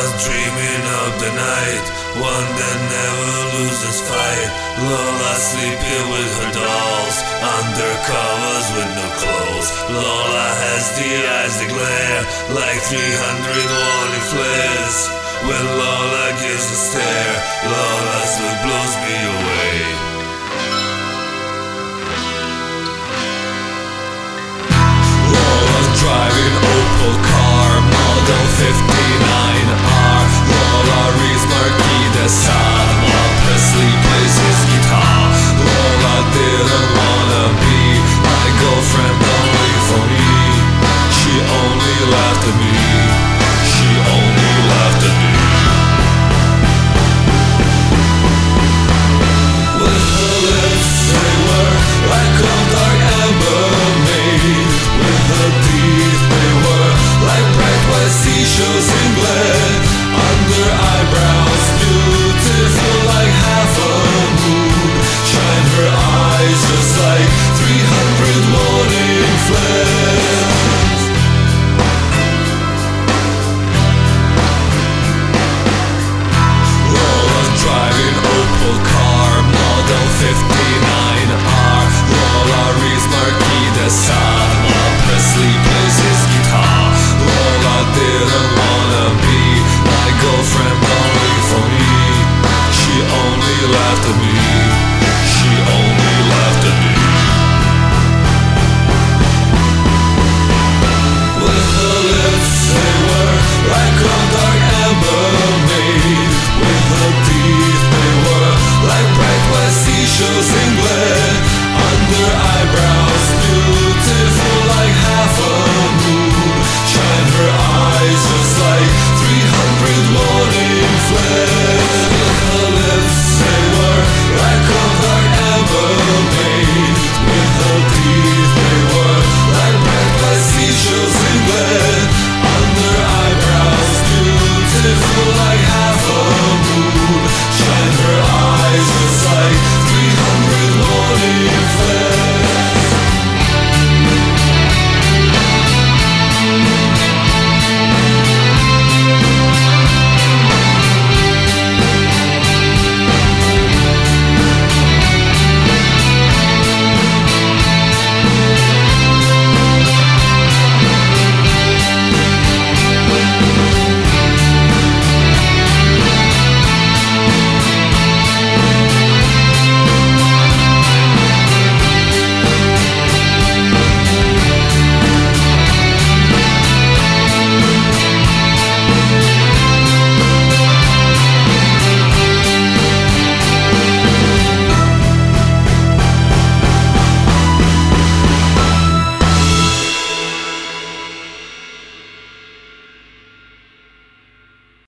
was dreaming of the knight, one that never loses fight. Lola sleeping with her dolls, under covers with no clothes. Lola has the eyes that glare like 300 warning flares. When Lola gives a stare, Lola's look blows me away. Lola's driving Opel car.